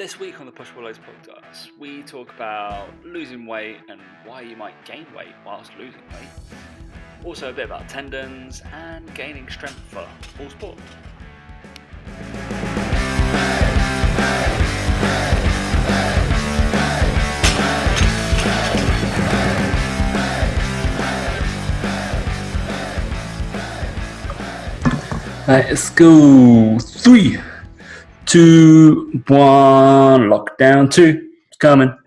This week on the Push Loads podcast, we talk about losing weight and why you might gain weight whilst losing weight. Also, a bit about tendons and gaining strength for all sport. Let's go. Three, two, one. Lockdown two. It's coming.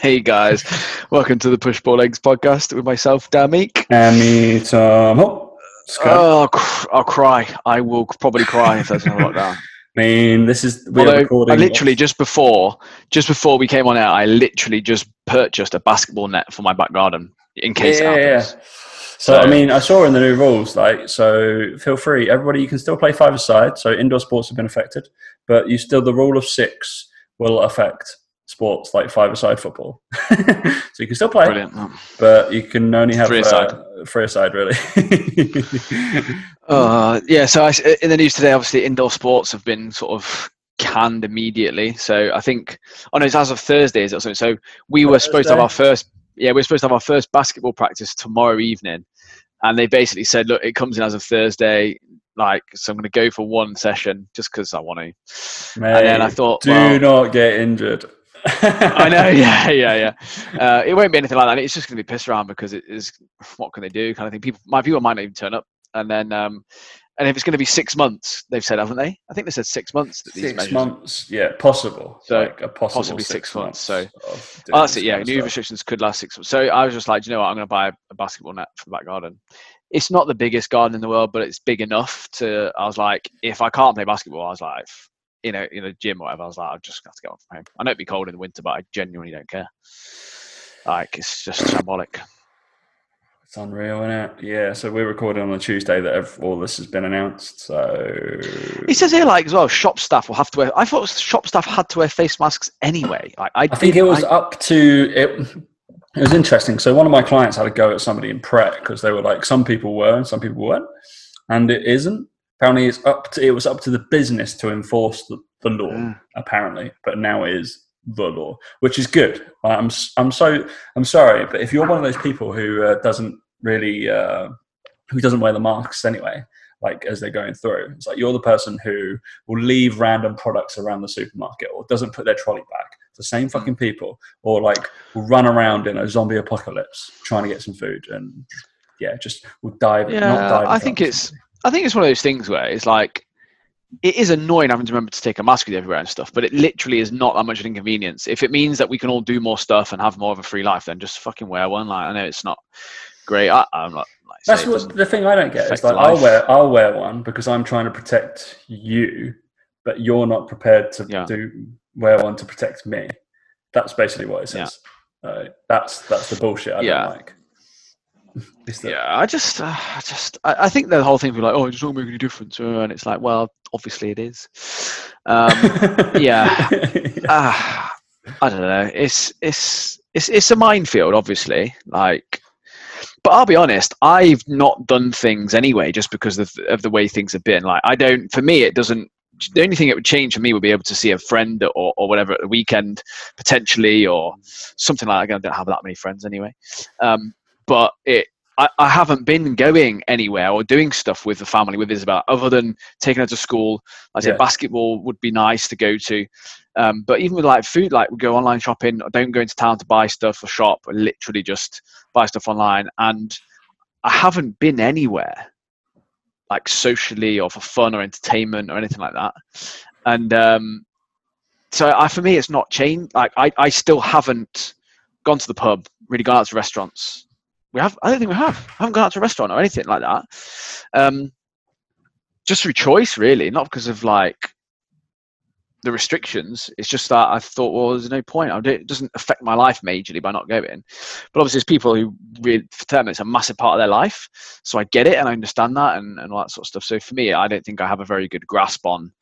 Hey guys, welcome to the Push Pull Legs podcast with myself, Dan Meek. And me, Tom. Oh, Oh, I'll, cr- I'll cry. I will probably cry if there's no lockdown. I mean, this is we're Although recording. I literally just before, just before we came on air, I literally just purchased a basketball net for my back garden in case Yeah, it yeah, happens. So, I mean, I saw in the new rules, like, so feel free, everybody, you can still play five aside. So indoor sports have been affected, but you still the rule of six will affect sports like five aside football. so you can still play, Brilliant. but you can only have Three uh, aside. three aside, really. Uh, yeah, so I, in the news today, obviously, indoor sports have been sort of canned immediately. So I think, oh no, it's as of Thursday, is it? So we were supposed to have our first, yeah, we are supposed to have our first basketball practice tomorrow evening, and they basically said, look, it comes in as of Thursday. Like, so I'm going to go for one session just because I want to. Mate, And then I thought, do well- not get injured. I know, yeah, yeah, yeah. Uh, it won't be anything like that. It's just going to be piss around because it is. What can they do? Kind of thing. People, my people might not even turn up, and then, um, and if it's going to be six months, they've said, haven't they? I think they said six months. That these Six measures. months, yeah, possible. So, like a possible possibly six months, so- Oh, that's it. Yeah, new restrictions could last six months. So I was just like, "Do you know what? I'm going to buy a basketball net for the back garden. It's not the biggest garden in the world, but it's big enough to. I was like, if I can't play basketball, I was like, you know, in a gym or whatever. I was like, I'll just have to get one from home. I know it'd be cold in the winter, but I genuinely don't care. Like, it's just shambolic. It's unreal, isn't it? Yeah. So we're recording on a Tuesday that all this has been announced. So he says here, like, as well, shop staff will have to wear. I thought shop staff had to wear face masks anyway. Like, I, I think it was I- up to it. It was interesting. So one of my clients had a go at somebody in Pret because they were like, some people were and some people weren't, and it isn't. Apparently, it's up to it was up to the business to enforce the, the law. Mm. Apparently, but now it is the law, which is good. I'm I'm so I'm sorry, but if you're one of those people who uh, doesn't really uh, who doesn't wear the masks anyway, like as they're going through, it's like you're the person who will leave random products around the supermarket or doesn't put their trolley back. It's the same fucking people, or like will run around in a zombie apocalypse trying to get some food and yeah, just will dive. Yeah, not dive I think it's- I think it's one of those things where it's like it is annoying having to remember to take a mask with you everywhere and stuff, but it literally is not that much of an inconvenience. If it means that we can all do more stuff and have more of a free life, then just fucking wear one. Like I know it's not great. I, I'm not like That's what the thing I don't get is like life. I'll wear I'll wear one because I'm trying to protect you, but you're not prepared to Yeah. do wear one to protect me. That's basically what it says. Uh, that's that's the bullshit I Yeah. don't like. It's yeah, I just, uh, I just, I, I think the whole thing be like, oh, it just won't make any difference, uh, and it's like, well, obviously it is. Um, yeah. ah, I don't know. It's it's it's it's a minefield, obviously. Like, but I'll be honest. I've not done things anyway, just because of of the way things have been. Like, I don't. For me, it doesn't. The only thing it would change for me would be able to see a friend or, or whatever at the weekend, potentially, or something like that. I don't have that many friends anyway. Um, but it. I, I haven't been going anywhere or doing stuff with the family with Isabel other than taking her to school. I said basketball would be nice to go to. Um, but even with like food, like we go online shopping, I don't go into town to buy stuff or shop. I literally just buy stuff online. And I haven't been anywhere like socially or for fun or entertainment or anything like that. And um, so I, for me, it's not changed. Like I, I still haven't gone to the pub, really gone out to restaurants. We have, I don't think we have. I haven't gone out to a restaurant or anything like that. Um, just through choice, really, not because of like the restrictions. It's just that I thought, well, there's no point. It doesn't affect my life majorly by not going. But obviously, there's people who really, for it's a massive part of their life. So I get it and I understand that and, and all that sort of stuff. So for me, I don't think I have a very good grasp on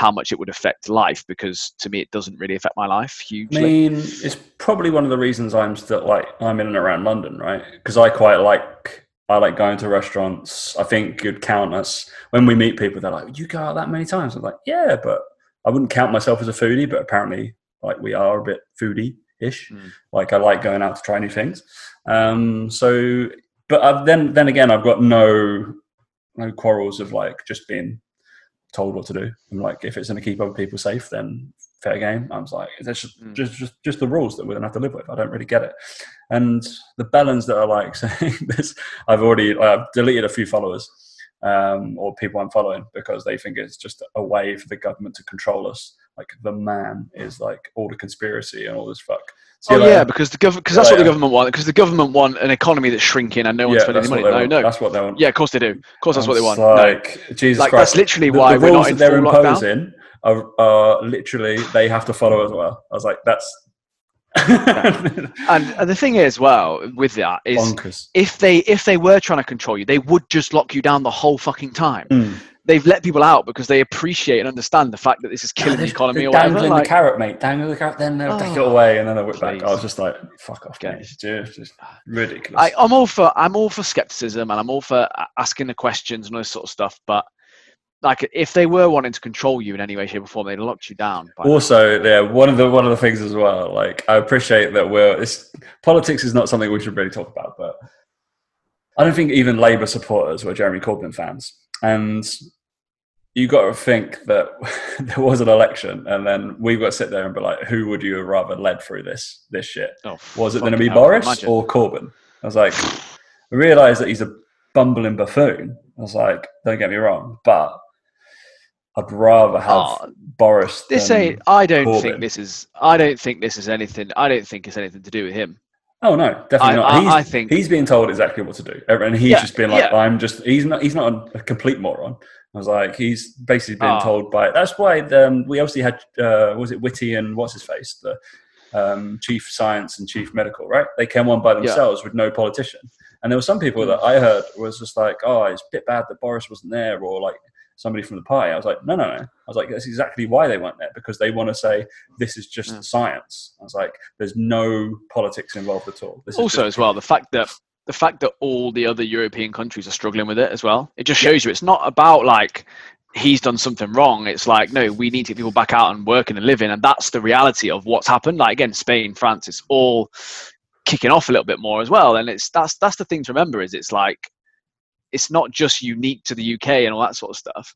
how much it would affect life because to me, it doesn't really affect my life hugely. I mean, it's probably one of the reasons I'm still like I'm in and around London, right? Because I quite like I like going to restaurants. I think you'd count us when we meet people. They're like, "You go out that many times?" I'm like, "Yeah, but I wouldn't count myself as a foodie, but apparently, like we are a bit foodie-ish. Mm. Like I like going out to try new things. Um, so, but I've, then then again, I've got no no quarrels of like just being told what to do. I'm like, if it's going to keep other people safe, then fair game. I was like, that's just, Mm. just just just the rules that we're going to have to live with. I don't really get it. And the balance that are like saying this, I've already I've deleted a few followers um, or people I'm following because they think it's just a way for the government to control us. Like the man is like all the conspiracy and all this fuck. Oh yeah, because the government because that's Yeah, what the government want. Because the government want an economy that's shrinking and no one's Yeah, spending any money. No, want. no. That's what they want. Yeah, of course they do. Of course, that's what they want. It's No. Like Jesus Like, Christ. that's literally The- why the we're not rules that they're full lockdown. imposing are, are literally they have to follow as well. I was like, that's And, and the thing is, well, with that is bonkers. if they if they were trying to control you, they would just lock you down the whole fucking time. Mm. They've let people out because they appreciate and understand the fact that this is killing the economy or whatever. dangling Like, the carrot, mate. Dangling the carrot, then they'll take it Oh, away, and then they'll whip back. I was just like, fuck off. It's just, just ridiculous. I, I'm all for I'm all for skepticism and I'm all for asking the questions and all this sort of stuff. But like, if they were wanting to control you in any way, shape, or form, they'd locked you down. by now. also, yeah, one of the one of the things as well. Like, I appreciate that we're it's, politics is not something we should really talk about, but I don't think even Labour supporters were Jeremy Corbyn fans, and you got to think that there was an election, and then we've got to sit there and be like, who would you have rather led through this this shit? Oh, Was it going to be Boris imagine. or Corbyn? I was like, I realised that he's a bumbling buffoon. I was like, don't get me wrong, but I'd rather have Oh, Boris. This ain't. I don't Corbyn. think this is. I don't think this is anything. I don't think it's anything to do with him. Oh no, definitely I- not. I- he's, I think- he's being told exactly what to do, and he's Yeah, just been like, yeah. "I'm just." He's not. He's not a, complete moron. I was like, he's basically been Ah. told by. That's why um, we obviously had. Uh, was it Whitty and what's his face, the um, chief science and chief medical, right? They came on by themselves with no politician, and there were some people that I heard was just like, "Oh, it's a bit bad that Boris wasn't there," or like somebody from the party. I was like, no, no, no. I was like, that's exactly why they weren't there because they want to say this is just Yeah. science. I was like, there's no politics involved at all. This Also, as well, the fact that the fact that all the other European countries are struggling with it as well. It just shows you it's not about like he's done something wrong. It's like no, we need to get people back out and working and living, and that's the reality of what's happened. Like again, Spain, France, it's all kicking off a little bit more as well. And it's that's that's the thing to remember is it's like it's not just unique to the UK and all that sort of stuff.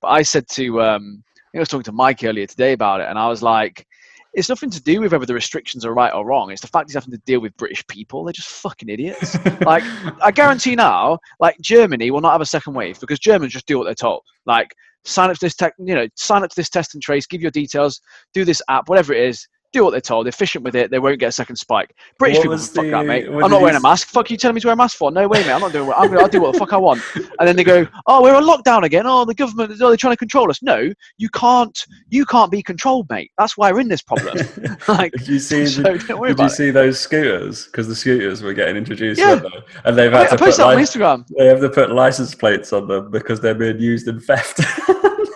But I said to um, I, think I was talking to Mike earlier today about it, and I was like, it's nothing to do with whether the restrictions are right or wrong. It's the fact he's having to deal with British people. They're just fucking idiots. like I guarantee now, like Germany will not have a second wave because Germans just do what they're told. Like sign up to this tech, you know, sign up to this test and trace, give your details, do this app, whatever it is. Do what they're told. They're efficient with it. They won't get a second spike. British What people, fuck the- that, mate. I'm not wearing a mask. Fuck you, telling me to wear a mask for? No way, mate. I'm not doing. What, I'm gonna. I'll do what the fuck I want. And then they go, oh, we're on lockdown again. Oh, the government. Oh, they're trying to control us. No, you can't. You can't be controlled, mate. That's why we're in this problem. like, Did you see? so did you it. see those scooters? Because the scooters were getting introduced, Yeah. they? and they've I, had I to put posted that on Instagram. they have to put license plates on them because they're being used in theft.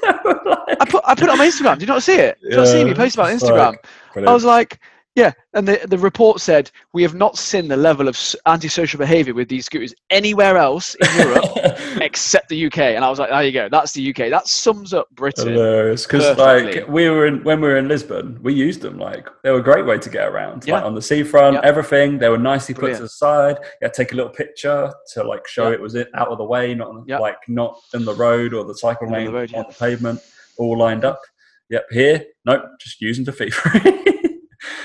I put I put it on my Instagram. Did you not see it? Did you not see me post about it on it's Instagram? like- I was like, yeah. And the, the report said, we have not seen the level of antisocial behaviour with these scooters anywhere else in Europe except the UK. And I was like, there you go. That's the UK. That sums up Britain. Hilarious, because like we were in when we were in Lisbon, we used them. Like they were a great way to get around. Yeah. Like on the seafront, Yeah. everything. They were nicely put to the side. You had to take a little picture to like show Yeah. it was it out of the way, not Yeah. like not in the road or the cycle on lane the road, on the pavement, all lined up. Yep, here, nope, just use them to fee free.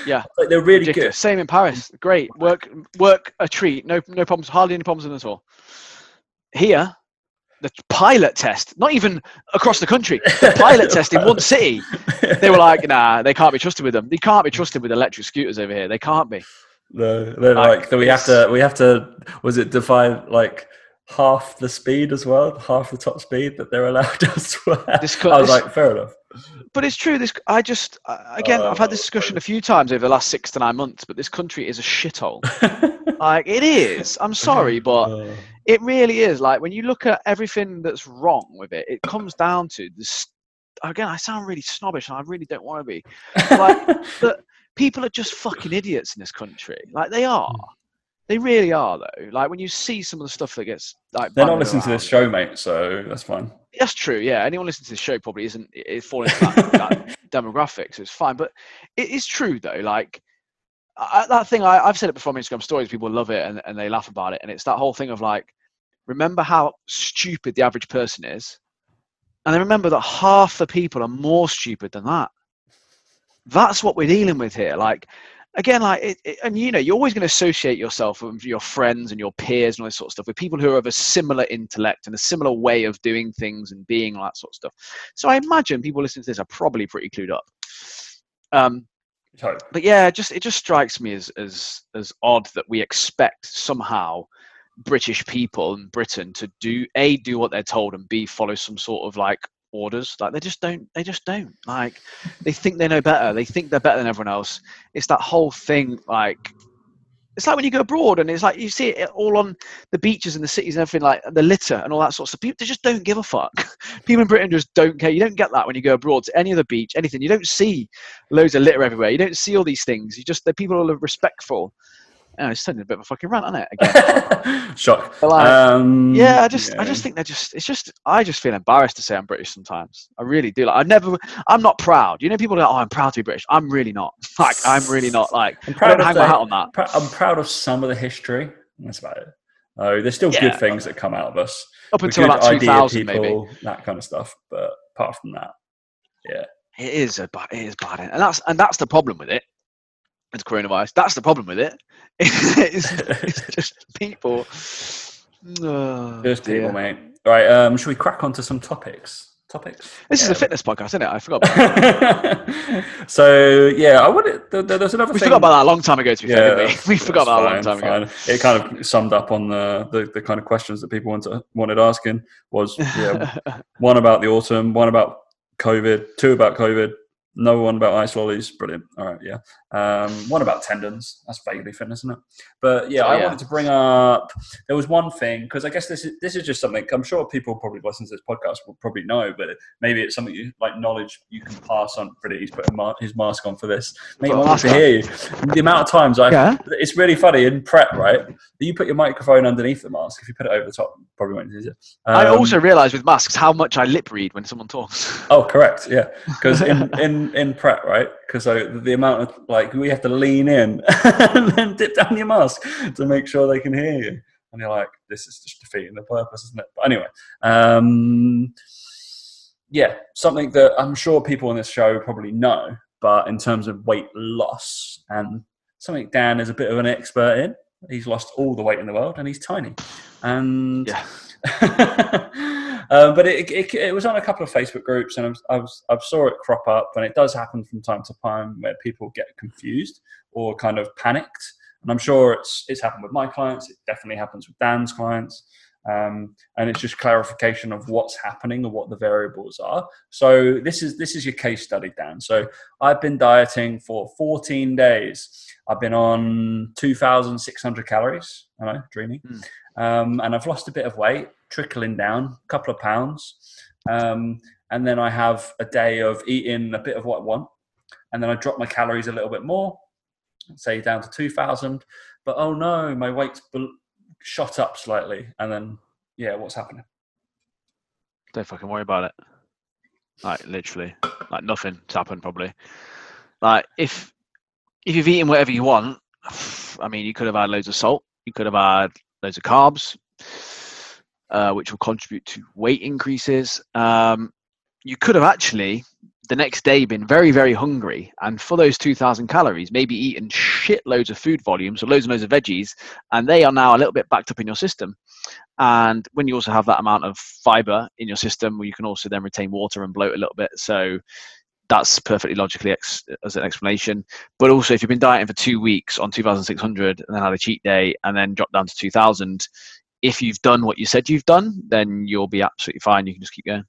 Yeah. like they're really Ridiculous. Same in Paris. Great. Work work a treat. No no problems. Hardly any problems at all. Here, the pilot test, not even across the country, the pilot test in one city. They were like, nah, they can't be trusted with them. They can't be trusted with electric scooters over here. They can't be. No, they're Like, like, that we have to we have to was it define like half the speed as well, half the top speed that they're allowed elsewhere. This co- I was this- like, fair enough. But it's true. This I just uh, again, I've had this Oh, discussion a few times over the last six to nine months. But this country is a shithole. like it is. I'm sorry, but Uh, it really is. Like when you look at everything that's wrong with it, it comes down to this. Again, I sound really snobbish, and I really don't want to be. Like, But people are just fucking idiots in this country. Like they are. Hmm. They really are, though. Like when you see some of the stuff that gets like they're not listening to this around, show, mate. So that's fine. That's true. Yeah, anyone listening to this show probably isn't is falling into that, that demographic, so it's fine. But it is true though. Like I, that thing, I, have said it before on Instagram stories. People love it and, and they laugh about it, and it's that whole thing of like, remember how stupid the average person is, and then remember that half the people are more stupid than that. That's what we're dealing with here. Like again, like, it, it, and you know, you're always going to associate yourself with your friends and your peers and all this sort of stuff with people who are of a similar intellect and a similar way of doing things and being all that sort of stuff. So I imagine people listening to this are probably pretty clued up. Um, Sorry. But yeah, just it just strikes me as as as odd that we expect somehow British people in Britain to do a do what they're told and b follow some sort of like orders. Like they just don't. They just don't. Like they think they know better. They think they're better than everyone else. It's that whole thing. Like it's like when you go abroad and it's like you see it all on the beaches and the cities and everything like the litter and all that sort of stuff. People they just don't give a fuck. People in Britain just don't care. You don't get that when you go abroad to any other beach, anything. You don't see loads of litter everywhere. You don't see all these things. You just the people are respectful. Oh, it's turning a bit of a fucking rant, isn't it? Again, shock. Like, um, yeah, I just, yeah. I just think they're just. It's just, I just feel embarrassed to say I'm British sometimes. I really do. Like, I never, I'm not proud. You know, people are like, oh, I'm proud to be British. I'm really not. Like, I'm really not. Like, I'm proud I don't hang the, my hat on that. Pr- I'm proud of some of the history. That's about it. Oh, there's still yeah, good things that come out of us. Up until about 2000, people, maybe that kind of stuff. But apart from that, yeah, it is a bad. It is bad, and that's and that's the problem with it coronavirus. That's the problem with it. it's, it's just people. Oh, just people, mate. All right, um, should we crack on to some topics? Topics. This yeah. is a fitness podcast, isn't it? I forgot. so yeah, I would. There, there's another. We thing. forgot about that a long time ago. To be yeah, fair, we? we forgot about fine, that a long time fine. ago. It kind of summed up on the, the, the kind of questions that people wanted wanted asking. Was yeah, one about the autumn, one about COVID, two about COVID, no one about ice lollies. Brilliant. All right, yeah. Um, one about tendons. That's vaguely fitness, isn't it? But yeah, oh, I wanted to bring up. There was one thing because I guess this is this is just something I'm sure people probably listen to this podcast will probably know, but maybe it's something you like knowledge you can pass on. Pretty, he's putting his mask on for this. Mate, I want to hear you. The amount of times I, yeah. it's really funny in prep, right? You put your microphone underneath the mask. If you put it over the top, probably won't use it. Um, I also realise with masks how much I lip read when someone talks. Oh, correct. Yeah, because in in in prep, right? Because so the amount of like we have to lean in and then dip down your mask to make sure they can hear you, and you're like, this is just defeating the purpose, isn't it? But anyway, um, yeah, something that I'm sure people on this show probably know, but in terms of weight loss and something Dan is a bit of an expert in. He's lost all the weight in the world, and he's tiny, and. Yeah. Um, but it, it, it, was on a couple of Facebook groups, and I, was, I, was, I saw it crop up, and it does happen from time to time where people get confused or kind of panicked. And I'm sure it's it's happened with my clients. It definitely happens with Dan's clients. Um, and it's just clarification of what's happening and what the variables are. So this is this is your case study, Dan. So I've been dieting for 14 days. I've been on 2,600 calories. I know, dreamy. Mm. Um, and I've lost a bit of weight trickling down, a couple of pounds. Um, and then I have a day of eating a bit of what I want. And then I drop my calories a little bit more, say down to 2,000. But oh no, my weight's shot up slightly. And then, yeah, what's happening? Don't fucking worry about it. Like, literally, like nothing's happened probably. Like, if if you've eaten whatever you want, I mean, you could have had loads of salt, you could have had loads of carbs, uh, which will contribute to weight increases. Um, you could have actually the next day been very, very hungry, and for those 2,000 calories, maybe eaten shitloads of food volumes or loads and loads of veggies, and they are now a little bit backed up in your system. And when you also have that amount of fiber in your system, you can also then retain water and bloat a little bit. So that's perfectly logically ex- as an explanation. But also, if you've been dieting for two weeks on 2,600 and then had a cheat day and then dropped down to 2,000, if you've done what you said you've done, then you'll be absolutely fine. You can just keep going.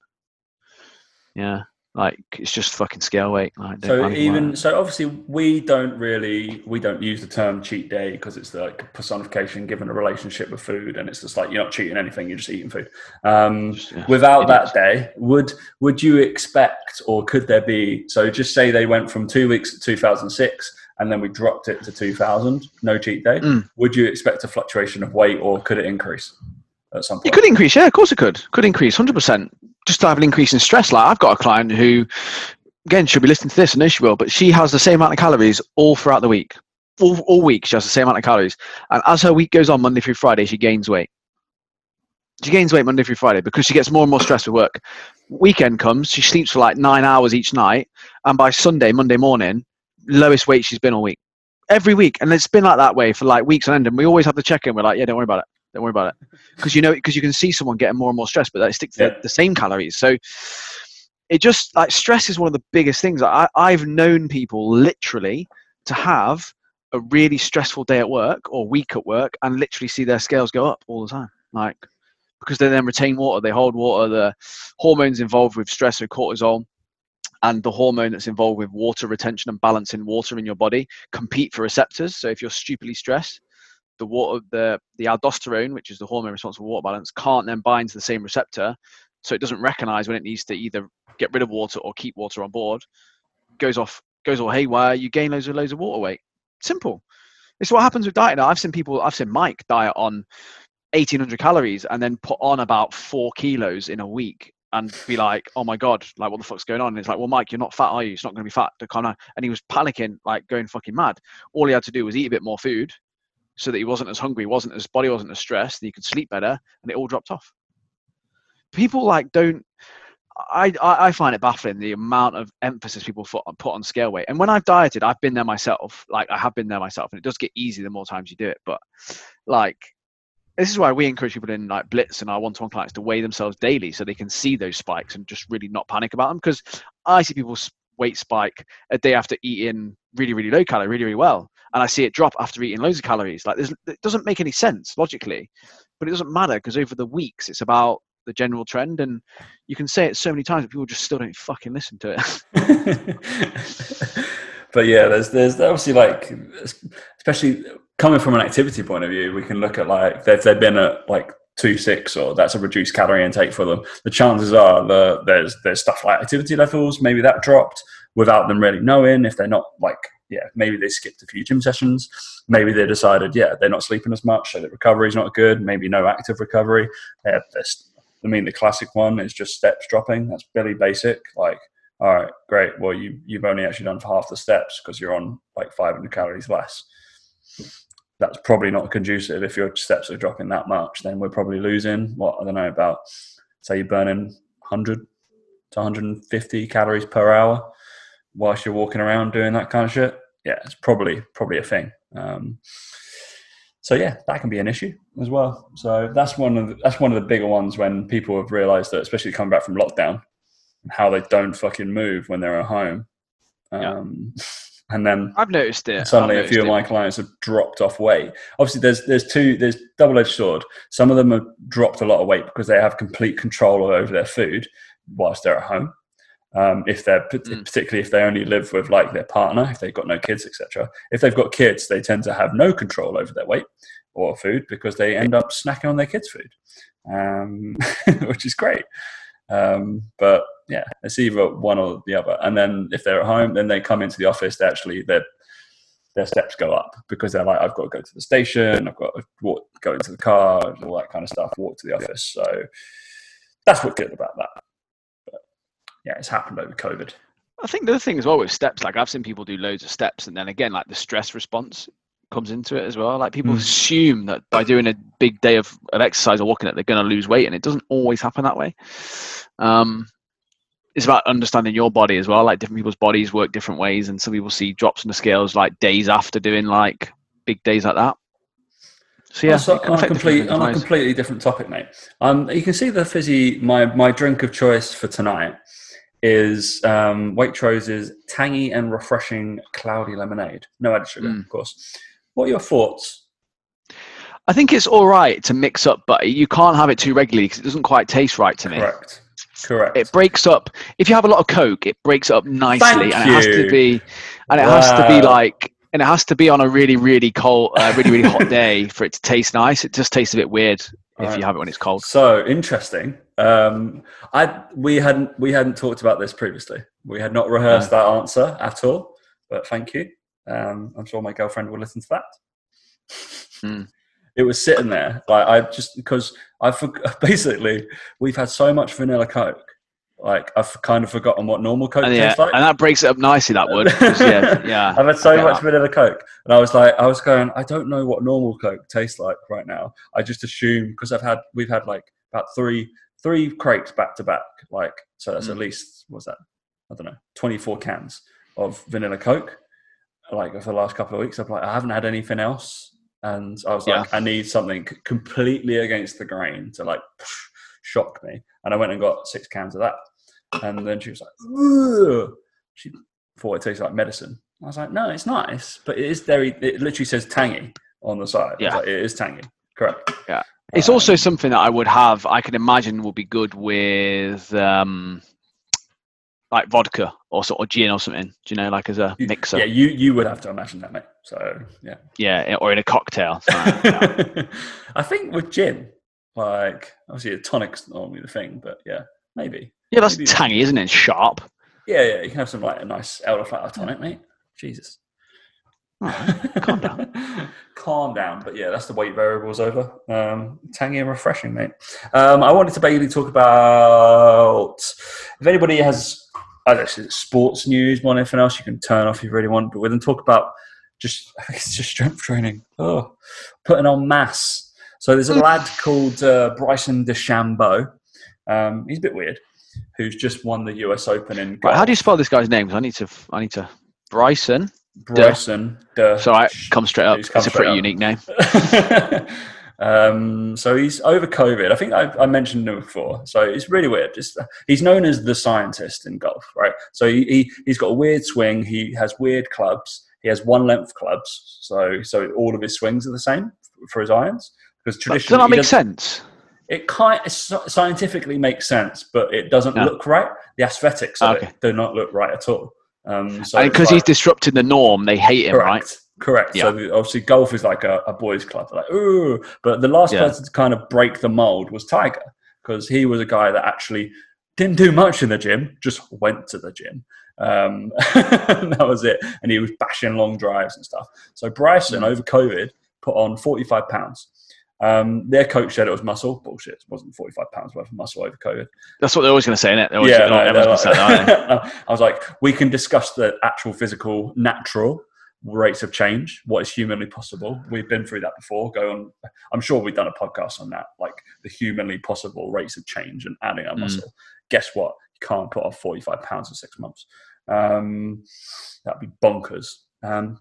Yeah, like it's just fucking scale weight. Like, so even so, obviously we don't really we don't use the term cheat day because it's like personification given a relationship with food, and it's just like you're not cheating anything, you're just eating food. Um, yeah, without that is. day, would would you expect, or could there be? So just say they went from two weeks to 2006 and then we dropped it to 2000, no cheat day, mm. would you expect a fluctuation of weight or could it increase at some point? It could increase, yeah, of course it could. Could increase 100%. Just to have an increase in stress. Like I've got a client who, again, she'll be listening to this, and know she will, but she has the same amount of calories all throughout the week. All, all week, she has the same amount of calories. And as her week goes on, Monday through Friday, she gains weight. She gains weight Monday through Friday because she gets more and more stressed with work. Weekend comes, she sleeps for like nine hours each night, and by Sunday, Monday morning, lowest weight she's been all week. Every week, and it's been like that way for like weeks on end. And we always have to check in. We're like, yeah, don't worry about it. Don't worry about it, because you know, because you can see someone getting more and more stressed, but they stick to Yeah. the, the same calories. So it just like stress is one of the biggest things. I, I've known people literally to have a really stressful day at work or week at work and literally see their scales go up all the time. Like because they then retain water, they hold water, the hormones involved with stress or cortisol and the hormone that's involved with water retention and balancing water in your body compete for receptors. So if you're stupidly stressed, the water the the aldosterone, which is the hormone responsible for water balance, can't then bind to the same receptor. So it doesn't recognize when it needs to either get rid of water or keep water on board. Goes off goes all haywire, you gain loads of loads of water weight. Simple. It's what happens with diet now. I've seen people I've seen Mike diet on 1800 calories and then put on about four kilos in a week and be like, oh my God, like what the fuck's going on? And it's like, well, Mike, you're not fat, are you? It's not going to be fat. And he was panicking, like going fucking mad. All he had to do was eat a bit more food so that he wasn't as hungry, wasn't his body wasn't as stressed, that he could sleep better, and it all dropped off. People like don't. I, I find it baffling the amount of emphasis people put on, put on scale weight. And when I've dieted, I've been there myself. Like I have been there myself, and it does get easy the more times you do it. But like this is why we encourage people in like blitz and our one-to-one clients to weigh themselves daily so they can see those spikes and just really not panic about them because i see people's weight spike a day after eating really really low calorie really really well and i see it drop after eating loads of calories like there's, it doesn't make any sense logically but it doesn't matter because over the weeks it's about the general trend and you can say it so many times but people just still don't fucking listen to it but yeah, there's there's obviously like especially coming from an activity point of view, we can look at like if they've been at like two six or that's a reduced calorie intake for them. The chances are that there's there's stuff like activity levels, maybe that dropped without them really knowing if they're not like yeah, maybe they skipped a few gym sessions. Maybe they decided, yeah, they're not sleeping as much, so the recovery's not good. Maybe no active recovery. They I mean, the classic one is just steps dropping. That's really basic. Like, all right, great. Well, you you've only actually done half the steps because you're on like 500 calories less. That's probably not conducive. If your steps are dropping that much, then we're probably losing what I don't know about. Say you're burning 100 to 150 calories per hour whilst you're walking around doing that kind of shit. Yeah, it's probably probably a thing. Um, so yeah, that can be an issue as well. So that's one of the, that's one of the bigger ones when people have realised that, especially coming back from lockdown, how they don't fucking move when they're at home. Um, And then i've noticed it suddenly I've a few of my clients have dropped off weight. Obviously, there's there's two there's double edged sword. Some of them have dropped a lot of weight because they have complete control over their food whilst they're at home. Um, if they're Mm. particularly if they only live with like their partner, if they've got no kids, etc. If they've got kids, they tend to have no control over their weight or food because they end up snacking on their kids' food, um, which is great. Um, but yeah, it's either one or the other. And then if they're at home, then they come into the office. They actually their their steps go up because they're like, I've got to go to the station, I've got to walk, go into the car, all that kind of stuff. Walk to the office. So that's what's good about that. Yeah, it's happened over COVID. I think the other thing as well with steps, like I've seen people do loads of steps, and then again, like the stress response comes into it as well. Like people Mm. assume that by doing a big day of, of exercise or walking, that they're going to lose weight, and it doesn't always happen that way. Um, it's about understanding your body as well. Like different people's bodies work different ways, and some people see drops in the scales like days after doing like big days like that. So yeah, it can on, a complete, on a completely different topic, mate. Um, you can see the fizzy. My my drink of choice for tonight is um, Waitrose's tangy and refreshing cloudy lemonade. No added sugar, Mm. of course. What are your thoughts? I think it's all right to mix up, but you can't have it too regularly because it doesn't quite taste right to me. Correct. Correct. it breaks up if you have a lot of coke it breaks up nicely Thank and it has to be and it has to be like and it has to be on a really really cold uh, really really hot day for it to taste nice it just tastes a bit weird if Alright. you have it when it's cold So interesting. Um, I we hadn't we hadn't talked about this previously. We had not rehearsed that answer at all. But thank you. Um, I'm sure my girlfriend will listen to that. Hmm. It was sitting there, like I just because I basically we've had so much vanilla coke Like I've kind of forgotten what normal Coke And, yeah, tastes like. and that breaks it up nicely. That would, yeah, yeah. I've had so get much vanilla Coke, and I was like, I was going, I don't know what normal Coke tastes like right now. I just assume because I've had, we've had like about three, three crates back to back, like so that's at Mm. least what's that? I don't know, twenty four cans of vanilla Coke, like for the last couple of weeks. I'm like, I haven't had anything else, and I was like, I need something completely against the grain to like shock me, and I went and got six cans of that, and then she was like, Ugh. she thought it tasted like medicine. I was like, no, it's nice, but it is very. It literally says tangy on the side. Yeah. like, it is tangy. Correct. Yeah, it's Um, also something that I would have. I can imagine will be good with um, like vodka or sort of gin or something. Do you know, like as a you- mixer? Yeah, you you would have to imagine that, mate. So yeah. Yeah, or in a cocktail. something like. I think with gin, like obviously a tonic's normally the thing, but yeah, maybe. yeah, that's Maybe- tangy, isn't it? Sharp. Yeah, yeah, you can have some like a nice elderflower tonic, mate. Jesus. calm down. Calm down, but yeah, that's the weight variables over. Um, tangy and refreshing, mate. Um, I wanted to basically talk about if anybody has I don't know, sports news, than anything else, you can turn off if you really want. But we're going to talk about just it's just strength training. Oh, putting on mass. So there's a lad called uh, Bryson DeChambeau. Um, he's a bit weird. Who's just won the US Open in Right, how do you spell this guy's name? I need to. I need to. Bryson. Bryson. De- So I come straight up. It's a pretty up. unique name. um, so he's over COVID. I think I, I mentioned him before. So it's really weird. Just he's known as the scientist in golf, right? So he, he he's got a weird swing. He has weird clubs. He has one length clubs. So so all of his swings are the same for his irons. Because Does that make sense? it kind of scientifically makes sense, but it doesn't No. look right. The aesthetics of Okay. it do not look right at all. Um, so Because it's he's disrupting the norm, they hate him, Correct. right? Correct. Yeah. So obviously, golf is like a, a boys' club. Like, ooh, but the last Yeah. person to kind of break the mold was Tiger because he was a guy that actually didn't do much in the gym, just went to the gym. Um, that was it. And he was bashing long drives and stuff. So Bryson, Mm. over COVID, put on 45 pounds. Um, their coach said it was muscle. Bullshit. It wasn't 45 pounds worth of muscle over COVID. That's what they're always going to say, innit? They're always, Yeah, yeah, no, everyone's they're going to say that. I was like, we can discuss the actual physical, natural rates of change, what is humanly possible. We've been through that before. Go on. I'm sure we've done a podcast on that, like the humanly possible rates of change and adding our Mm. muscle. Guess what? You can't put off 45 pounds in six months. Um, that'd be bonkers. Um,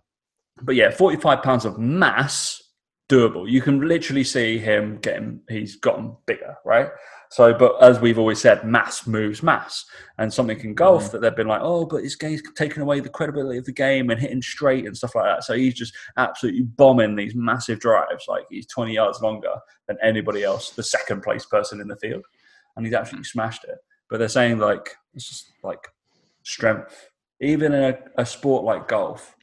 but yeah, 45 pounds of mass, doable. You can literally see him getting, he's gotten bigger, right? So, but as we've always said, mass moves mass. And something in golf mm-hmm. that they've been like, oh, but this game's taking away the credibility of the game and hitting straight and stuff like that. So he's just absolutely bombing these massive drives. Like he's 20 yards longer than anybody else, the second place person in the field. And he's absolutely mm. smashed it. But they're saying like, it's just like strength, even in a, a sport like golf,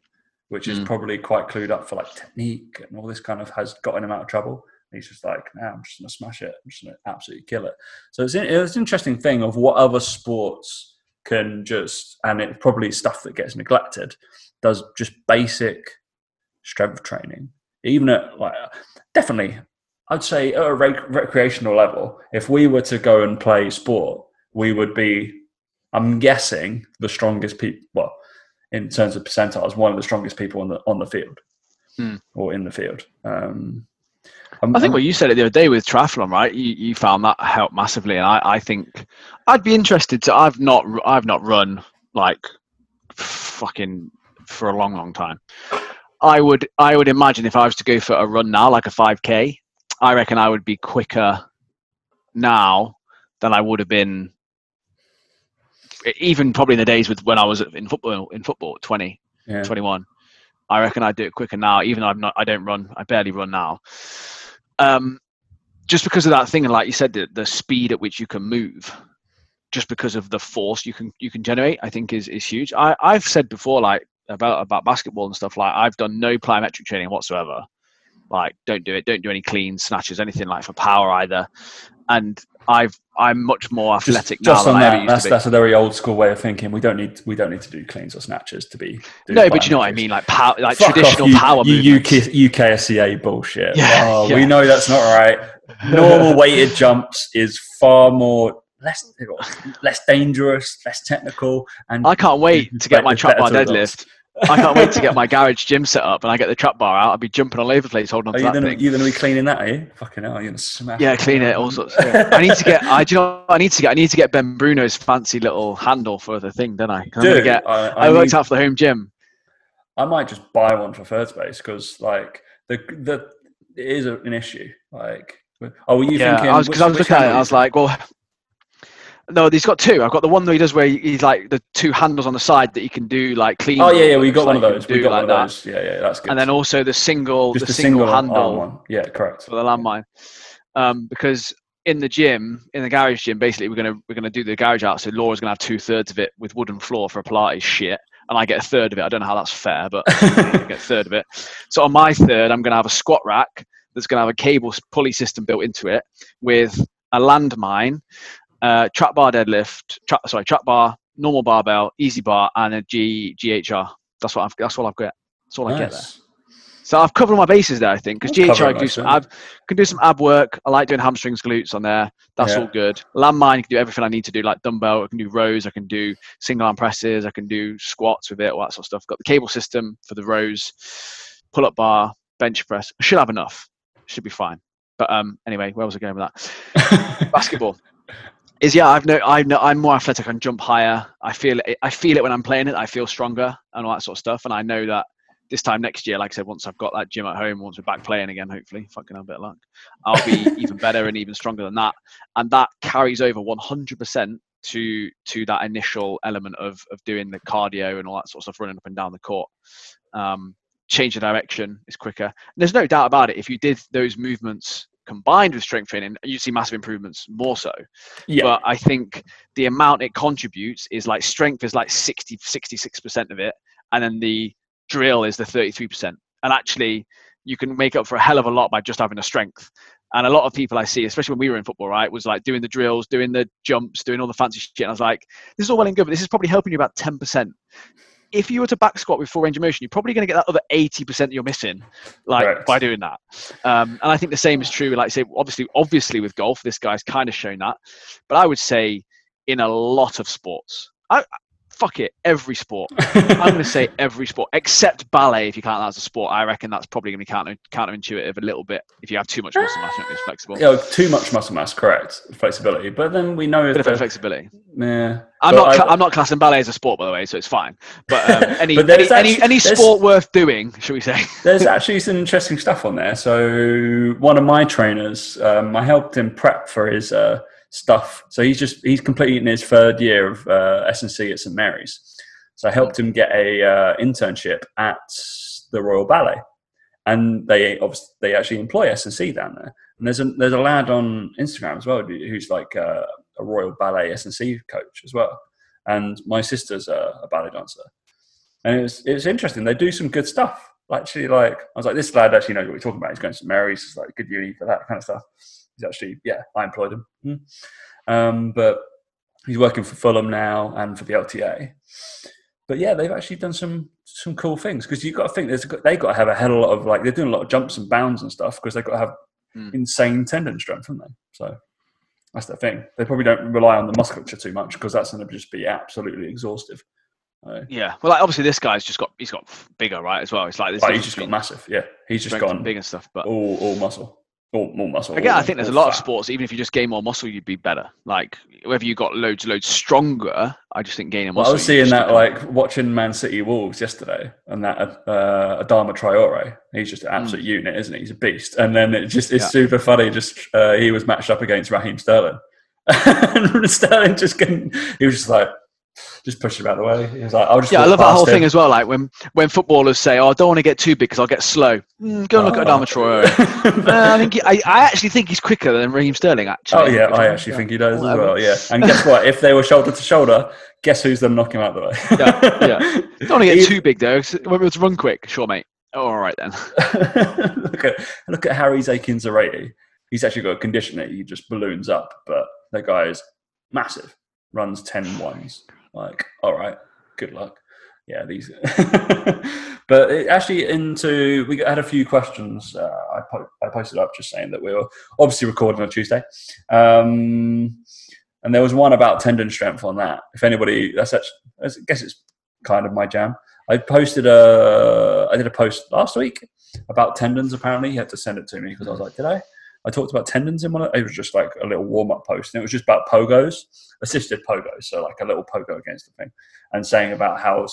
which is Mm. probably quite clued up for like technique and all this kind of has gotten him out of trouble. He's just like, nah, I'm just gonna smash it. I'm just gonna absolutely kill it. So it's, it's an interesting thing of what other sports can just, and it's probably stuff that gets neglected, does just basic strength training. Even at like, definitely, I'd say at a rec- recreational level, if we were to go and play sport, we would be, I'm guessing, the strongest people. Well, in terms of percentiles, one of the strongest people on the on the field Hmm. or in the field. Um, I'm- think what you said it the other day with triathlon, right? You, you found that helped massively, and I, I think I'd be interested to. I've not I've not run like fucking for a long, long time. I would I would imagine if I was to go for a run now, like a five k, I reckon I would be quicker now than I would have been. Even probably in the days with when I was in football in football, 20, yeah. 21. I reckon I'd do it quicker now, even though I'm not. I don't run. I barely run now. Um, just because of that thing, and like you said, the, the speed at which you can move, just because of the force you can you can generate, I think is is huge. I I've said before, like about about basketball and stuff. Like I've done no plyometric training whatsoever. Like don't do it. Don't do any clean snatches, anything like for power either. And I've I'm much more Just, athletic just now on I ever that, that's that's a very old school way of thinking. We don't need we don't need to do cleans or snatches to be. no, but you know what I mean, like power, like Fuck traditional off, power you. UK, UKSCA bullshit. Yeah, oh, yeah. We know that's not right. Normal weighted jumps is far more less less dangerous, less technical, and I can't wait to get my trap bar deadlift. I can't wait to get my garage gym set up and I get the trap bar out. I'll be jumping all over the place holding on Are to you that gonna, thing. You're gonna be cleaning that? Are you? Fucking hell, you're gonna smash. Yeah, clean it, all sorts. I need to get. I do you know, I need to get. I need to get Ben Bruno's fancy little handle for the thing, don't I? 'Cause I'm gonna Dude, get. I, I, I, worked need- out for the home gym. I might just buy one for third space because like the the it is an issue. Like, oh, were you Yeah, thinking? I was because I was looking at it. I was like, well, no, he's got two. I've got the one that he does where he's like the two handles on the side that he can do like clean. Oh yeah, yeah, we got like one of those. We got like one of that. those. Yeah, yeah, that's good. And then also the single, just the single, single handle one. Yeah, correct. for the landmine. Um, because in the gym, in the garage gym, basically we're gonna we're gonna do the garage out. So Laura's gonna have two thirds of it with wooden floor for a Pilates shit, and I get a third of it. I don't know how that's fair, but I get a third of it. So on my third, I'm gonna have a squat rack that's gonna have a cable pulley system built into it with a landmine, uh, trap bar deadlift, trap, sorry, trap bar, normal barbell, EZ bar, and a G GHR. That's what I've. That's all I've got. That's all I get there. So I've covered all my bases there, I think, because GHR I covering do some ab, can do some ab work. I like doing hamstrings, glutes on there. That's Yeah. all good. Landmine can do everything I need to do, like dumbbell. I can do rows. I can do single arm presses. I can do squats with it, all that sort of stuff. Got the cable system for the rows, pull up bar, bench press. I should have enough. Should be fine. But um, anyway, where was I going with that? Basketball is yeah. I've no, I know I'm more athletic. I can jump higher. I feel it. I feel it when I'm playing it. I feel stronger and all that sort of stuff. And I know that this time next year, like I said, once I've got that gym at home, once we're back playing again, hopefully, fucking have a bit of luck, I'll be even better and even stronger than that. And that carries over 100% to to that initial element of of doing the cardio and all that sort of stuff, running up and down the court. Um, change the direction is quicker. And there's no doubt about it. If you did those movements combined with strength training, you see massive improvements more so yeah, but I think the amount it contributes is like strength is like 60, 66% of it, and then the drill is the 33%. And actually, you can make up for a hell of a lot by just having a strength. And a lot of people I see, especially when we were in football, right, was like doing the drills, doing the jumps, doing all the fancy shit. And I was like, this is all well and good, but this is probably helping you about 10%. If you were to back squat with full range of motion, you're probably going to get that other 80% you're missing, like Correct. by doing that. Um, and I think the same is true, like I say, obviously, obviously with golf, this guy's kind of shown that. But I would say in a lot of sports, I, fuck it, every sport. I'm going to say every sport except ballet. If you count that as a sport, I reckon that's probably going to be counter counterintuitive a little bit if you have too much muscle mass, you're not gonna be flexible. you know, too much muscle mass, correct? Flexibility, but then we know Bit of flexibility. Yeah, I'm not. I, I'm not classing ballet as a sport, by the way, so it's fine. But um, any But any, there's any, any sport worth doing, should we say? There's actually some interesting stuff on there. So one of my trainers, um, I helped him prep for his uh, stuff. So he's just he's completing his third year of uh, S&C at St Mary's. So I helped him get a uh, internship at the Royal Ballet, and they obviously they actually employ S&C down there. And there's a there's a lad on Instagram as well who's like uh, a Royal Ballet S&C coach as well. And my sister's a, a ballet dancer and it was was interesting. They do some good stuff. Actually, like I was like, this lad actually knows what we're talking about. He's going to St Mary's, it's like good uni for that kind of stuff. He's actually, yeah, I employed him. Hmm. Um, but he's working for Fulham now and for the LTA. But yeah, they've actually done some some cool things because you've got to think there's they've got to have a hell of a lot of like they're doing a lot of jumps and bounds and stuff because they've got to have Hmm. insane tendon strength, haven't they? So that's the thing. They probably don't rely on the musculature too much because that's going to just be absolutely exhaustive. Uh, Yeah. Well, like, obviously this guy's just got he's got bigger, right? As well. It's like this. But he's just got massive. Yeah, he's just gone big and stuff. But all, all muscle, all more muscle. Again, I think there's a lot of sports. Even if you just gain more muscle, you'd be better. Like whether you got loads, loads stronger. I just think gaining Well, muscle. I was seeing that like watching Man City Wolves yesterday, and that uh, Adama Traore. He's just an absolute unit, isn't he? He's a beast. And then it just it's Hmm. Yeah. super funny. Just uh, he was matched up against Raheem Sterling, and Sterling just couldn't. He was just like just pushed him out of the way. He was like, "I'll just." Yeah, I love that whole him. thing as well. Like when when footballers say, "Oh, I don't want to get too big because I'll get slow." Mm, go and look at Oh. Adama Traore. Uh, I think he, I, I actually think he's quicker than Raheem Sterling. Actually. Oh yeah, I actually yeah. think he does as well. Yeah, and guess what? If they were shoulder to shoulder, guess who's them knocking him out the way? Yeah, yeah. Don't want to get too big though. When it's run quick, sure, mate. Oh, all right then. look at look at Harry Aikines-Aryeetey. He's actually got a condition that he just balloons up, but that guy is massive. Runs 10 ones. Like, all right, good luck. Yeah, these. but it actually, into we had a few questions. Uh, I po- I posted up just saying that we were obviously recording on Tuesday. Um, and there was one about tendon strength on that. If anybody, that's actually, I guess it's kind of my jam. I posted a, I did a post last week about tendons. Apparently, he had to send it to me because I was like, did I? I talked about tendons in one. Of, it was just like a little warm up post, and it was just about pogos, assisted pogos, so like a little pogo against the thing, and saying about how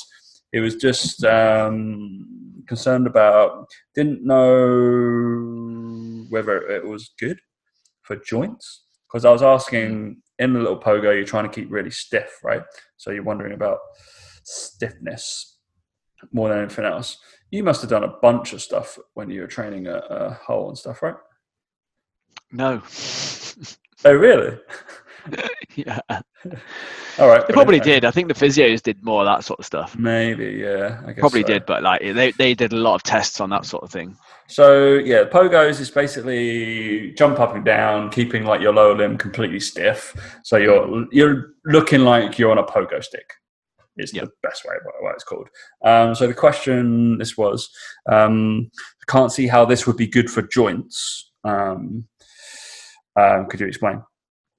it was just um, concerned about, didn't know whether it was good for joints because I was asking in the little pogo, you're trying to keep really stiff, right? So you're wondering about stiffness more than anything else. You must have done a bunch of stuff when you were training a, a hole and stuff, right? No. oh, really? yeah. All right. They probably did. I think the physios did more of that sort of stuff. Maybe, yeah. probably so. did, but like they, they did a lot of tests on that sort of thing. So yeah, pogos is basically jump up and down, keeping like your lower limb completely stiff. So you're you're looking like you're on a pogo stick. Is yep. the best way what it's called. Um, so the question this was, um, I can't see how this would be good for joints. Um, um could you explain?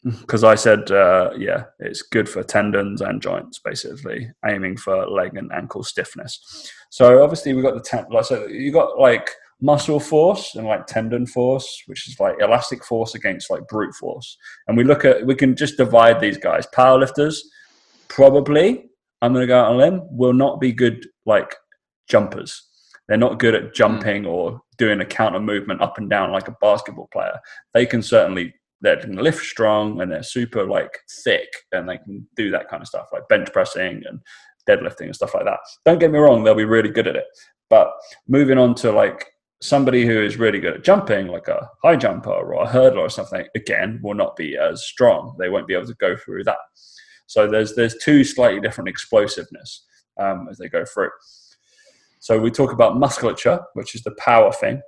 Because I said, uh, yeah, it's good for tendons and joints, basically, aiming for leg and ankle stiffness. So obviously we've got the ten- like so you got like muscle force and like tendon force, which is like elastic force against like brute force. And we look at, we can just divide these guys. Powerlifters, probably, I'm going to go out on a limb, will not be good like jumpers. They're not good at jumping mm. or doing a counter movement up and down like a basketball player. They can certainly they can lift strong and they're super like thick and they can do that kind of stuff like bench pressing and deadlifting and stuff like that. Don't get me wrong, they'll be really good at it. But moving on to like somebody who is really good at jumping, like a high jumper or a hurdler or something, again, will not be as strong. They won't be able to go through that. So there's there's two slightly different explosiveness um, as they go through. So we talk about musculature, which is the power thing,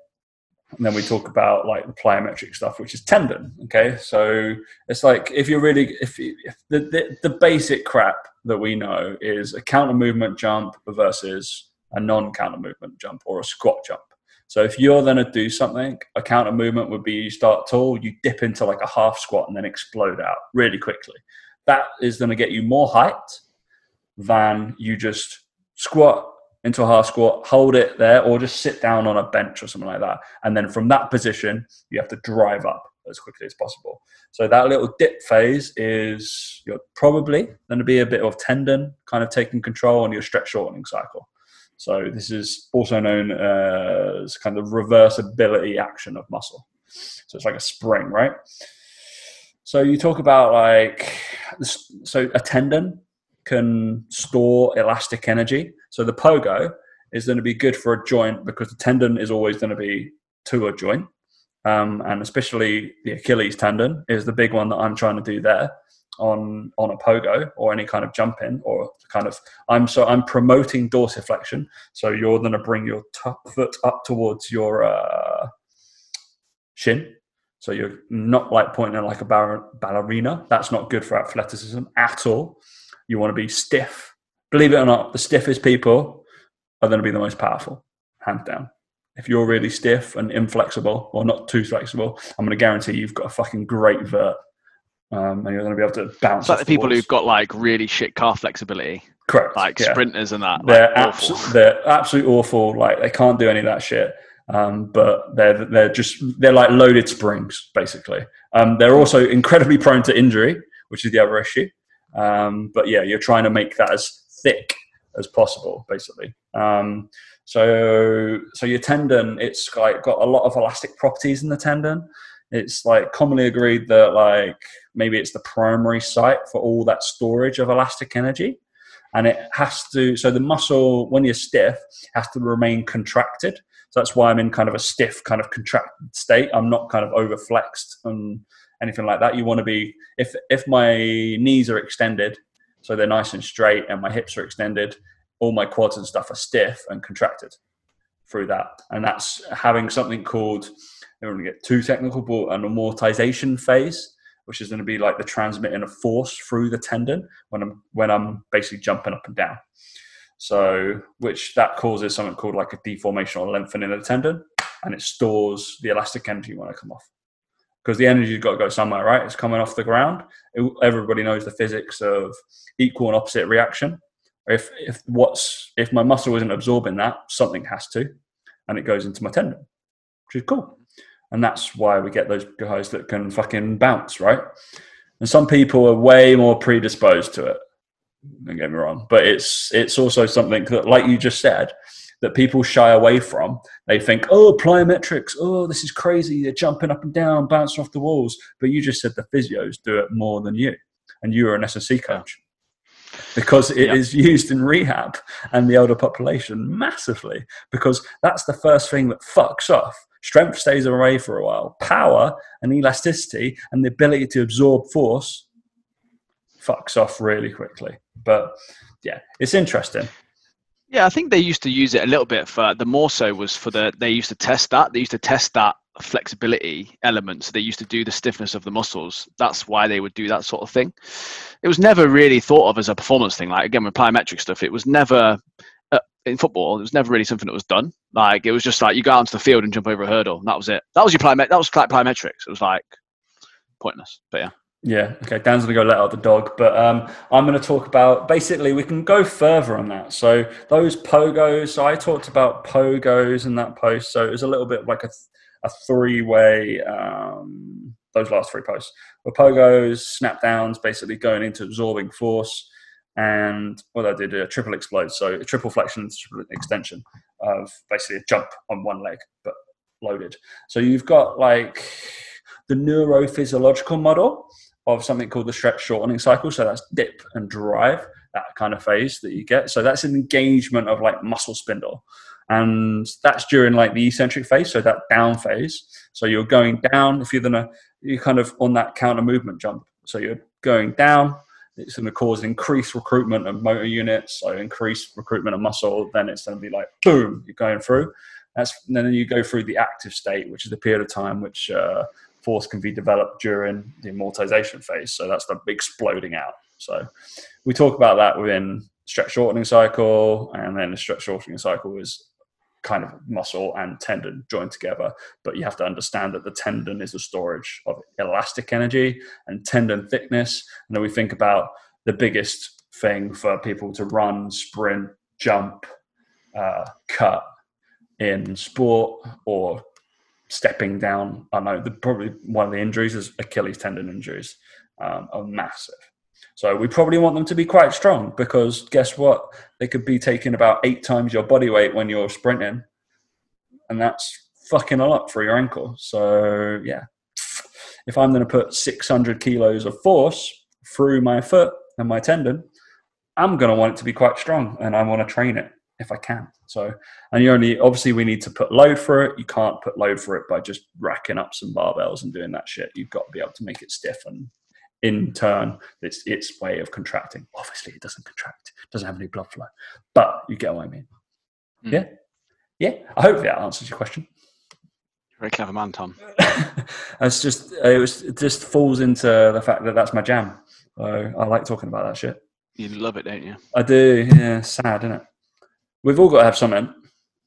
and then we talk about like the plyometric stuff, which is tendon. Okay, so it's like if you're really if, if the, the the basic crap that we know is a counter movement jump versus a non counter movement jump or a squat jump so if you're to do something, a counter movement would be you start tall, you dip into like a half squat and then explode out really quickly. That is going to get you more height than you just squat into a half squat, hold it there, or just sit down on a bench or something like that. And then from that position, you have to drive up as quickly as possible. So that little dip phase is you're probably going to be a bit of tendon kind of taking control on your stretch shortening cycle. So this is also known uh, as kind of reversibility action of muscle. So it's like a spring, right? So you talk about like so a tendon can store elastic energy. So the pogo is going to be good for a joint because the tendon is always going to be to a joint. Um, and especially the Achilles tendon is the big one that I'm trying to do there on on a pogo or any kind of jump in or kind of I'm so I'm promoting dorsiflexion. So you're going to bring your top foot up towards your uh, shin. So you're not like pointing like a ballerina. That's not good for athleticism at all. You want to be stiff. Believe it or not, the stiffest people are going to be the most powerful, hands down. If you're really stiff and inflexible or not too flexible, I'm going to guarantee you've got a fucking great vert um, and you're going to be able to bounce. It's like the people who've got like really shit calf flexibility. Correct. Like yeah. sprinters and that. They're like, abso- they're absolutely awful. Like they can't do any of that shit. Um, but they're they're just they're like loaded springs basically. Um, they're also incredibly prone to injury, which is the other issue. Um, but yeah, you're trying to make that as thick as possible, basically. Um, so so your tendon, it's like got a lot of elastic properties in the tendon. It's like commonly agreed that like maybe it's the primary site for all that storage of elastic energy. And it has to so the muscle when you're stiff has to remain contracted. So that's why i'm in kind of a stiff kind of contracted state. I'm not kind of overflexed and anything like that. You want to be if if my knees are extended so they're nice and straight and my hips are extended all my quads and stuff are stiff and contracted through that and that's having something called don't want to get too technical, but an amortization phase, which is going to be like the transmitting of force through the tendon when I'm when I'm basically jumping up and down. So, which that causes something called like a deformation or lengthening of the tendon, and it stores the elastic energy when I come off. Because the energy's got to go somewhere, right? It's coming off the ground. It, everybody knows the physics of equal and opposite reaction. If if what's if my muscle isn't absorbing that, something has to, and it goes into my tendon, which is cool. And that's why we get those guys that can fucking bounce, right? And some people are way more predisposed to it. Don't get me wrong, but it's it's also something that, like you just said, that people shy away from. They think, oh, plyometrics, oh, this is crazy. They're jumping up and down, bouncing off the walls. But you just said the physios do it more than you, and you are an SSC coach because it is used in rehab and the older population massively because that's the first thing that fucks off. Strength stays away for a while. Power and elasticity and the ability to absorb force fucks off really quickly. But yeah, it's interesting. Yeah, I think they used to use it a little bit for the more so was for the they used to test that. They used to test that flexibility element. So they used to do the stiffness of the muscles. That's why they would do that sort of thing. It was never really thought of as a performance thing. Like again with plyometric stuff, it was never uh, in football. It was never really something that was done. Like it was just like you go out onto the field and jump over a hurdle. And that was it. That was your plyomet. That was plyometrics. It was like pointless. But yeah. Yeah, okay. Dan's to go let out the dog, but um, I'm to talk about basically we can go further on that. So those pogos, so I talked about pogos in that post. So it was a little bit like a, a three way, um, those last three posts were pogos, snap downs, basically going into absorbing force. And what I did a triple explode, so a triple flexion, triple extension of basically a jump on one leg, but loaded. So you've got like the neurophysiological model of something called the stretch shortening cycle. So that's dip and drive, that kind of phase that you get. So that's an engagement of like muscle spindle. And that's during like the eccentric phase, so that down phase. So you're going down if you're gonna you're kind of on that counter movement jump. So you're going down, it's going to cause increased recruitment of motor units, so increased recruitment of muscle. Then it's going to be like boom, you're going through. That's then you go through the active state, which is the period of time which uh, force can be developed during the amortization phase. So that's the exploding out. So we talk about that within stretch shortening cycle, and then the stretch shortening cycle is kind of muscle and tendon joined together. But you have to understand that the tendon is the storage of elastic energy and tendon thickness. And then we think about the biggest thing for people to run, sprint, jump, uh, cut in sport or stepping down. I know the, probably one of the injuries is Achilles tendon injuries um, are massive. So we probably want them to be quite strong because guess what? They could be taking about eight times your body weight when you're sprinting, and that's fucking a lot for your ankle. So yeah, if I'm going to put 600 kilos of force through my foot and my tendon, I'm going to want it to be quite strong, and I want to train it if I can. So, and you only obviously we need to put load for it. You can't put load for it by just racking up some barbells and doing that shit. You've got to be able to make it stiff and in turn, it's its way of contracting. Obviously, it doesn't contract, it doesn't have any blood flow, but you get what I mean. Mm. Yeah, yeah. I hope that answers your question. Very clever man, Tom. it's just it was it just falls into the fact that that's my jam. So I like talking about that shit. You love it, don't you? I do. Yeah, sad, isn't it? We've all got to have something.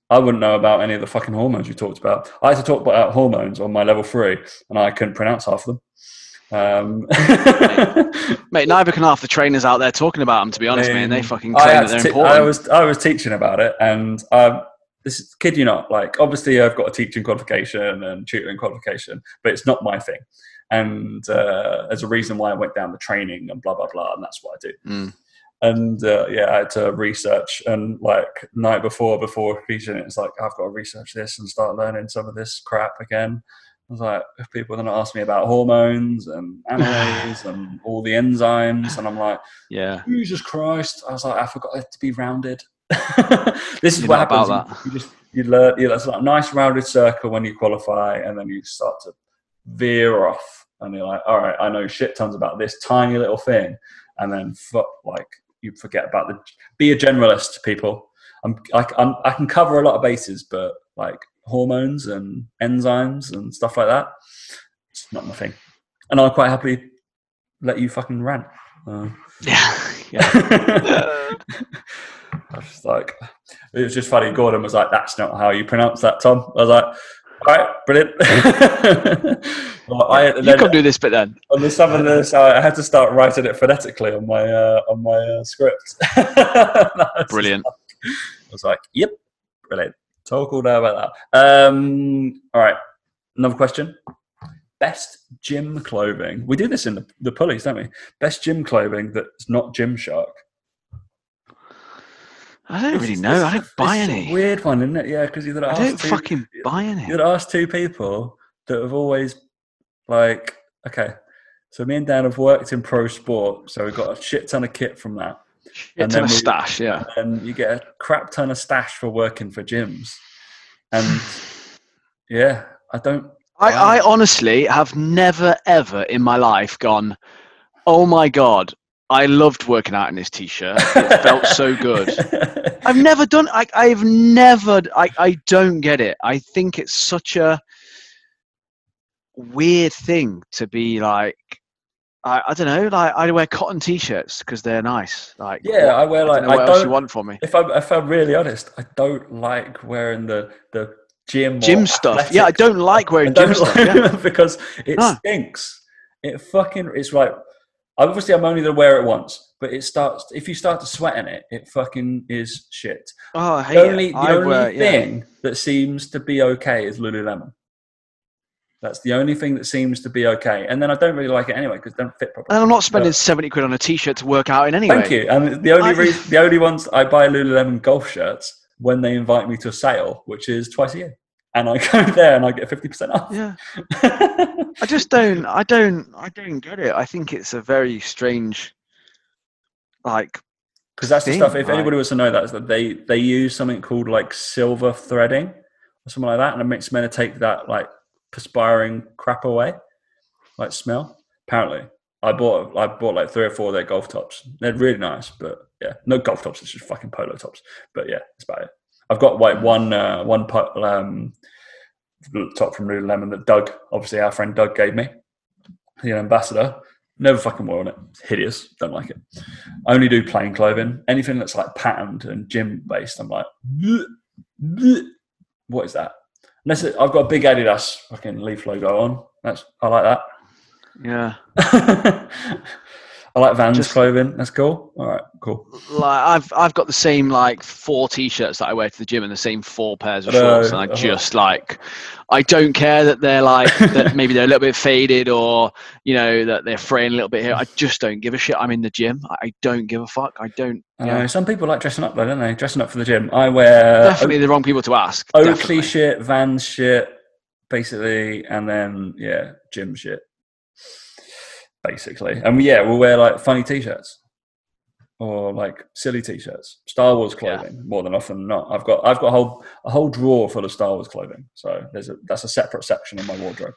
I wouldn't know about any of the fucking hormones you talked about. I had to talk about hormones on my level three, and I couldn't pronounce half of them. Um, mate, mate, neither can half the trainers out there talking about them. To be honest, I mean, man, they fucking claim that they're important. I was I was teaching about it, and um, this is, kid you not, like obviously I've got a teaching qualification and tutoring qualification, but it's not my thing. And uh, there's a reason why I went down the training and blah blah blah, and that's what I do. Mm and uh, yeah, I had to research. And like night before, before teaching, it's like I've got to research this and start learning some of this crap again. I was like, if people are going to ask me about hormones and amylase and all the enzymes, and I'm like, yeah, Jesus Christ! I was like, I forgot it to be rounded. this is You're what happens. You, you, just you learn. You know, it's like a nice rounded circle when you qualify, and then you start to veer off, and you're like, all right, I know shit tons about this tiny little thing, and then fuck, like you forget about the be a generalist people I'm, I, I'm, I can cover a lot of bases but like hormones and enzymes and stuff like that it's not my thing and i'll quite happily let you fucking rant uh, yeah, yeah. I was just like, it was just funny. Gordon was like, "That's not how you pronounce that, Tom." I was like, All right, brilliant. well, I, you come do this bit then. on the some of this, I had to start writing it phonetically on my uh, on my uh, script. Brilliant. I was like, "Yep, brilliant." Talk all day about that. Um, all right, another question. Best gym clothing. We do this in the, the pulleys, don't we? Best gym clothing that's not Gymshark. I don't really know. I don't buy it's a any. weird one, isn't it? Yeah, because got to I don't two, fucking buy any. you'd ask two people that have always like okay so me and dan have worked in pro sport so we've got a shit ton of kit from that Shit and ton then of we- stash, yeah. and you get a crap ton of stash for working for gyms and yeah i don't I, I honestly have never ever in my life gone, oh my god, I loved working out in this t-shirt. It felt so good. I've never done. I, I've never. I, I don't get it. I think it's such a weird thing to be like. I, I don't know. Like I wear cotton t-shirts because they're nice. Like yeah what- i wear I like don't know i what else you don't want from me. if i'm if i'm really honest i don't like wearing the the gym Gym stuff. Yeah, I don't like wearing don't gym stuff. like- Yeah. because it No. stinks. It fucking it's like obviously I'm only gonna wear it once, but it starts if you start to sweat in it, it fucking is shit. Oh, I hate The only it. the I only wear- yeah. thing that seems to be okay is Lululemon. That's the only thing that seems to be okay, and then I don't really like it anyway because they don't fit properly. And I'm not spending But- seventy quid on a t-shirt to work out in anyway. Thank you. And the only I- reason, the only ones I buy Lululemon golf shirts when they invite me to a sale, which is twice a year, and I go there and I get fifty percent off. Yeah. I just don't. I don't. I don't get it. I think it's a very strange, like, Because that's the stuff. If anybody was to know that, is that they they use something called like silver threading or something like that, and it makes men to take that like perspiring crap away, like smell. Apparently, I bought I bought like three or four of their golf tops. They're really nice, but yeah, no golf tops. It's just fucking polo tops. But yeah, that's about it. I've got like one uh, one po- um, top from Lululemon that Doug, obviously our friend Doug, gave me. The ambassador. Never fucking worn it. It's hideous. Don't like it. I only do plain clothing. Anything that's like patterned and gym based, I'm like, "Bleh, bleh." what is that? Unless it, I've got a big Adidas fucking leaf logo on. That's I like that. yeah. I like Vans Just- clothing. That's cool. All right, cool. Like I've I've got the same like four t-shirts that I wear to the gym and the same four pairs of shorts, and I just like, I don't care that they're like that maybe they're a little bit faded or you know that they're fraying a little bit here. I just don't give a shit. I'm in the gym. I don't give a fuck. I don't. Know, Yeah. some people like dressing up though, don't they? Dressing up for the gym. I wear Definitely the wrong people to ask. Oakley definitely. shit, Vans shit, basically, and then yeah, gym shit, basically. And yeah, we'll wear like funny t-shirts or like silly t-shirts, Star Wars Yeah. clothing more than often than not. I've got I've got a whole a whole drawer full of Star Wars clothing, so there's a that's a separate section in my wardrobe.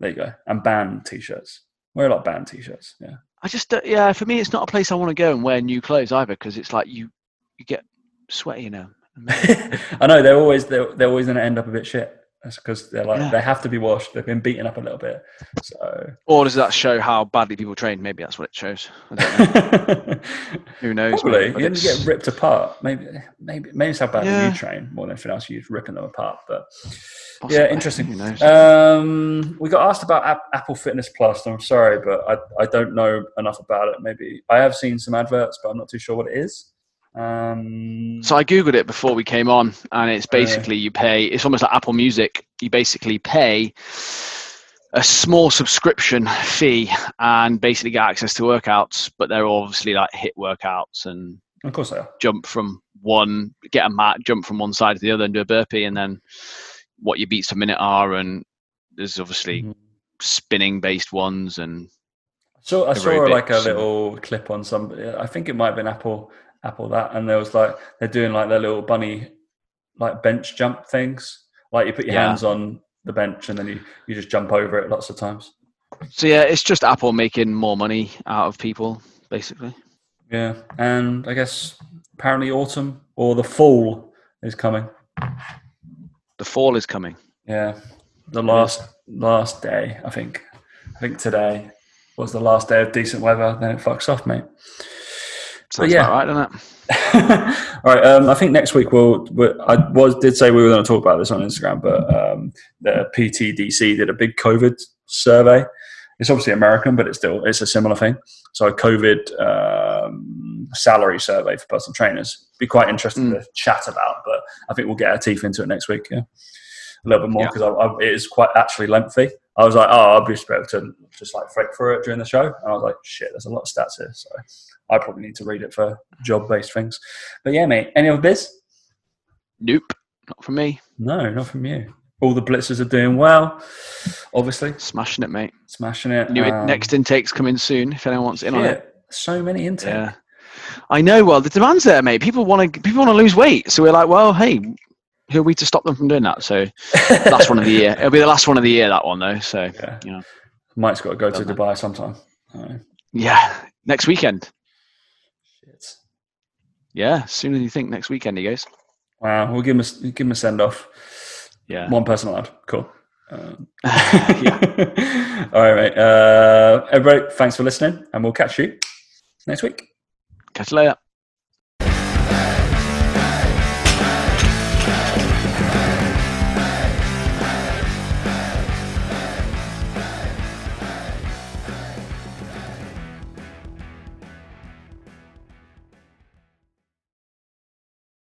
There you go, and band t-shirts. Wear a lot of band t-shirts. Yeah. I just don't- yeah. For me, it's not a place I want to go and wear new clothes either because it's like you you get sweaty them. I know they're always they're, they're always going to end up a bit shit. That's because they're like Yeah. they have to be washed. They've been beaten up a little bit. So Or does that show how badly people train? Maybe that's what it shows. I don't know. Who knows? probably mate, but you get ripped apart. Maybe maybe maybe it's how badly Yeah. you train more than anything else. You're ripping them apart. But possibly, yeah, interesting. Who knows? Um, we got asked about App- Apple Fitness Plus. and I'm sorry, but I I don't know enough about it. Maybe I have seen some adverts, but I'm not too sure what it is. Um, So I googled it before we came on, and it's basically you pay. It's almost like Apple Music. You basically pay a small subscription fee and basically get access to workouts, but they're obviously like HIIT workouts and of course they are. jump from one, get a mat, jump from one side to the other, and do a burpee, and then what your beats per minute are, and there's obviously Mhm. spinning based ones, and So I saw like a little clip on some. I think it might have been Apple, Apple that, and there was like they're doing like their little bunny, like bench jump things. Like you put your Yeah. hands on the bench and then you you just jump over it lots of times. so yeah, it's just Apple making more money out of people, basically. Yeah, and I guess apparently autumn or the fall is coming. The fall is coming. Yeah, the last last day. I think. I think today was the last day of decent weather. Then it fucks off, mate. Sounds yeah. right, doesn't it? All right. Um, I think next week we'll. we'll I was did say we were going to talk about this on Instagram, but um, the PTDC did a big COVID survey. It's obviously American, but it's still it's a similar thing. So a COVID um, salary survey for personal trainers. Be quite interesting Mm. to chat about, but I think we'll get our teeth into it next week. Yeah, a little bit more Yeah. because I, I, it is quite actually lengthy. I was like, oh, I'll be able to just like flick through it during the show, and I was like, shit, there's a lot of stats here, so I probably need to read it for job based things. But yeah, mate, any other biz? Nope, not for me. No, not from you. All the blitzers are doing well, obviously, Smashing it, mate. smashing it. New Um, next intake's coming soon. If anyone wants in on it, so many intake. yeah. I know. Well, the demand's there, mate. People want to. People want to lose weight. So we're like, well, hey, who are we to stop them from doing that? So last one of the year. It'll be the last one of the year. That one though. So Yeah. you know. Mike's got to go to? Dubai sometime. Oh, yeah, next weekend. Yeah, sooner than you think. Next weekend, he goes. Wow, we'll give him a, give him a send off. Yeah. One person allowed. Cool. Um, yeah. All right, mate. Uh, everybody, thanks for listening, and we'll catch you next week. Catch you later.